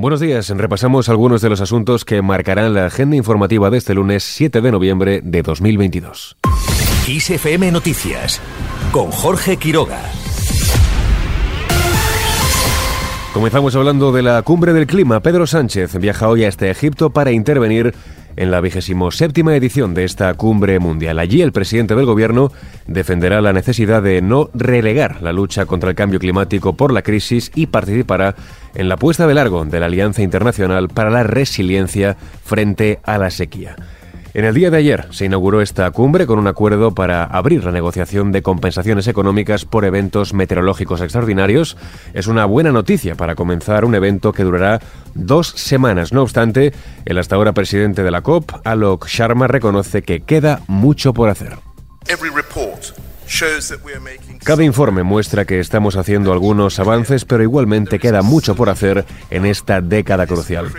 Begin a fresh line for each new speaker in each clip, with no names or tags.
Buenos días, repasamos algunos de los asuntos que marcarán la agenda informativa de este lunes 7 de noviembre de 2022.
ISFM Noticias con Jorge Quiroga.
Comenzamos hablando de la cumbre del clima. Pedro Sánchez viaja hoy hasta Egipto para intervenir en la vigésimo séptima edición de esta cumbre mundial. Allí el presidente del gobierno defenderá la necesidad de no relegar la lucha contra el cambio climático por la crisis y participará en la puesta de largo de la Alianza Internacional para la Resiliencia frente a la sequía. En el día de ayer se inauguró esta cumbre con un acuerdo para abrir la negociación de compensaciones económicas por eventos meteorológicos extraordinarios. Es una buena noticia para comenzar un evento que durará dos semanas. No obstante, el hasta ahora presidente de la COP, Alok Sharma, reconoce que queda mucho por hacer. Cada informe muestra que estamos haciendo algunos avances, pero igualmente queda mucho por hacer en esta década crucial.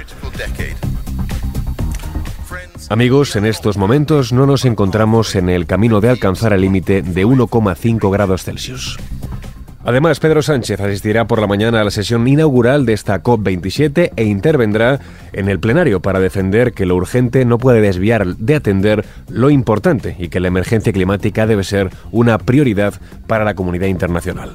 Amigos, en estos momentos no nos encontramos en el camino de alcanzar el límite de 1,5 grados Celsius. Además, Pedro Sánchez asistirá por la mañana a la sesión inaugural de esta COP27 e intervendrá en el plenario para defender que lo urgente no puede desviar de atender lo importante y que la emergencia climática debe ser una prioridad para la comunidad internacional.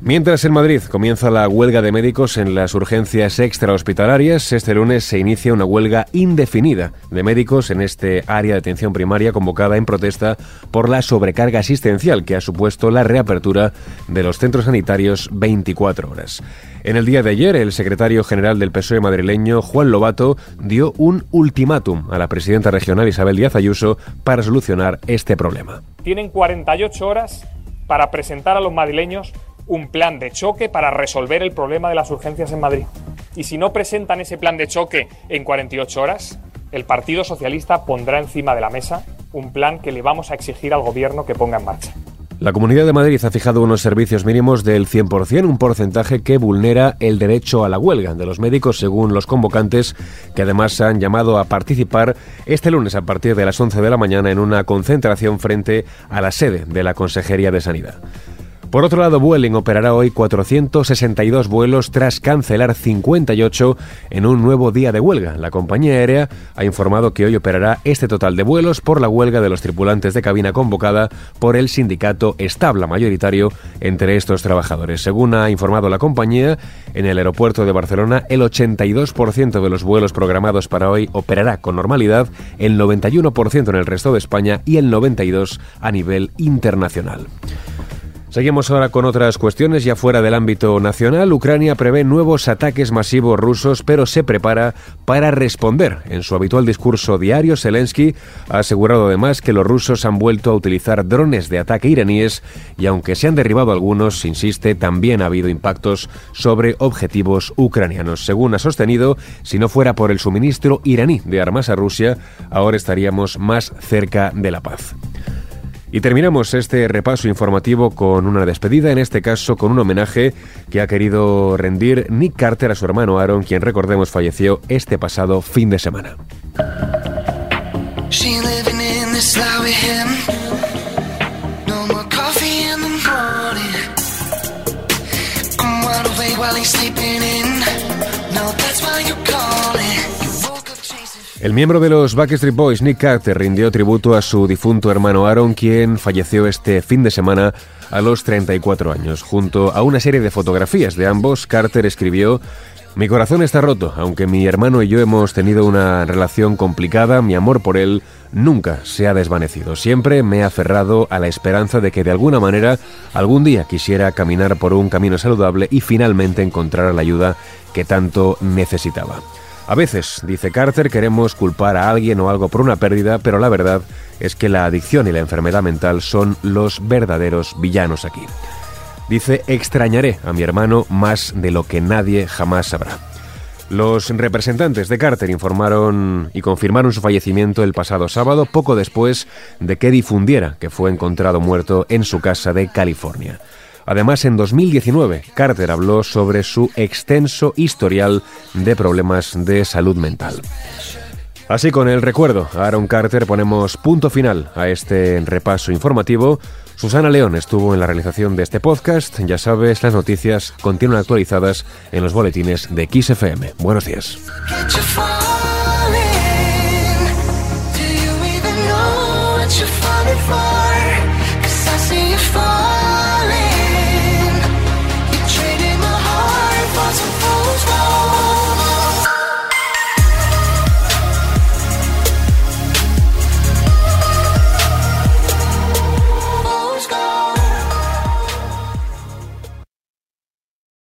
Mientras en Madrid comienza la huelga de médicos en las urgencias extrahospitalarias, este lunes se inicia una huelga indefinida de médicos en este área de atención primaria convocada en protesta por la sobrecarga asistencial que ha supuesto la reapertura de los centros sanitarios 24 horas. En el día de ayer, el secretario general del PSOE madrileño, Juan Lobato, dio un ultimátum a la presidenta regional Isabel Díaz Ayuso para solucionar este problema.
Tienen 48 horas para presentar a los madrileños un plan de choque para resolver el problema de las urgencias en Madrid. Y si no presentan ese plan de choque en 48 horas, el Partido Socialista pondrá encima de la mesa un plan que le vamos a exigir al Gobierno que ponga en marcha.
La Comunidad de Madrid ha fijado unos servicios mínimos del 100%, un porcentaje que vulnera el derecho a la huelga de los médicos según los convocantes, que además han llamado a participar este lunes a partir de las 11 de la mañana en una concentración frente a la sede de la Consejería de Sanidad. Por otro lado, Vueling operará hoy 462 vuelos tras cancelar 58 en un nuevo día de huelga. La compañía aérea ha informado que hoy operará este total de vuelos por la huelga de los tripulantes de cabina convocada por el sindicato Establa mayoritario entre estos trabajadores. Según ha informado la compañía, en el aeropuerto de Barcelona el 82% de los vuelos programados para hoy operará con normalidad, el 91% en el resto de España y el 92% a nivel internacional. Seguimos ahora con otras cuestiones ya fuera del ámbito nacional. Ucrania prevé nuevos ataques masivos rusos, pero se prepara para responder. En su habitual discurso diario, Zelensky ha asegurado además que los rusos han vuelto a utilizar drones de ataque iraníes y aunque se han derribado algunos, insiste, también ha habido impactos sobre objetivos ucranianos. Según ha sostenido, si no fuera por el suministro iraní de armas a Rusia, ahora estaríamos más cerca de la paz. Y terminamos este repaso informativo con una despedida, en este caso con un homenaje que ha querido rendir Nick Carter a su hermano Aaron, quien recordemos falleció este pasado fin de semana. El miembro de los Backstreet Boys, Nick Carter, rindió tributo a su difunto hermano Aaron, quien falleció este fin de semana a los 34 años. Junto a una serie de fotografías de ambos, Carter escribió mi corazón está roto, aunque mi hermano y yo hemos tenido una relación complicada, mi amor por él nunca se ha desvanecido. Siempre me he aferrado a la esperanza de que de alguna manera algún día quisiera caminar por un camino saludable y finalmente encontrar la ayuda que tanto necesitaba. A veces, dice Carter, queremos culpar a alguien o algo por una pérdida, pero la verdad es que la adicción y la enfermedad mental son los verdaderos villanos aquí. Dice, extrañaré a mi hermano más de lo que nadie jamás sabrá. Los representantes de Carter informaron y confirmaron su fallecimiento el pasado sábado, poco después de que difundiera que fue encontrado muerto en su casa de California. Además, en 2019, Carter habló sobre su extenso historial de problemas de salud mental. Así con el recuerdo a Aaron Carter ponemos punto final a este repaso informativo. Susana León estuvo en la realización de este podcast. Ya sabes, las noticias continúan actualizadas en los boletines de XFM. Buenos días.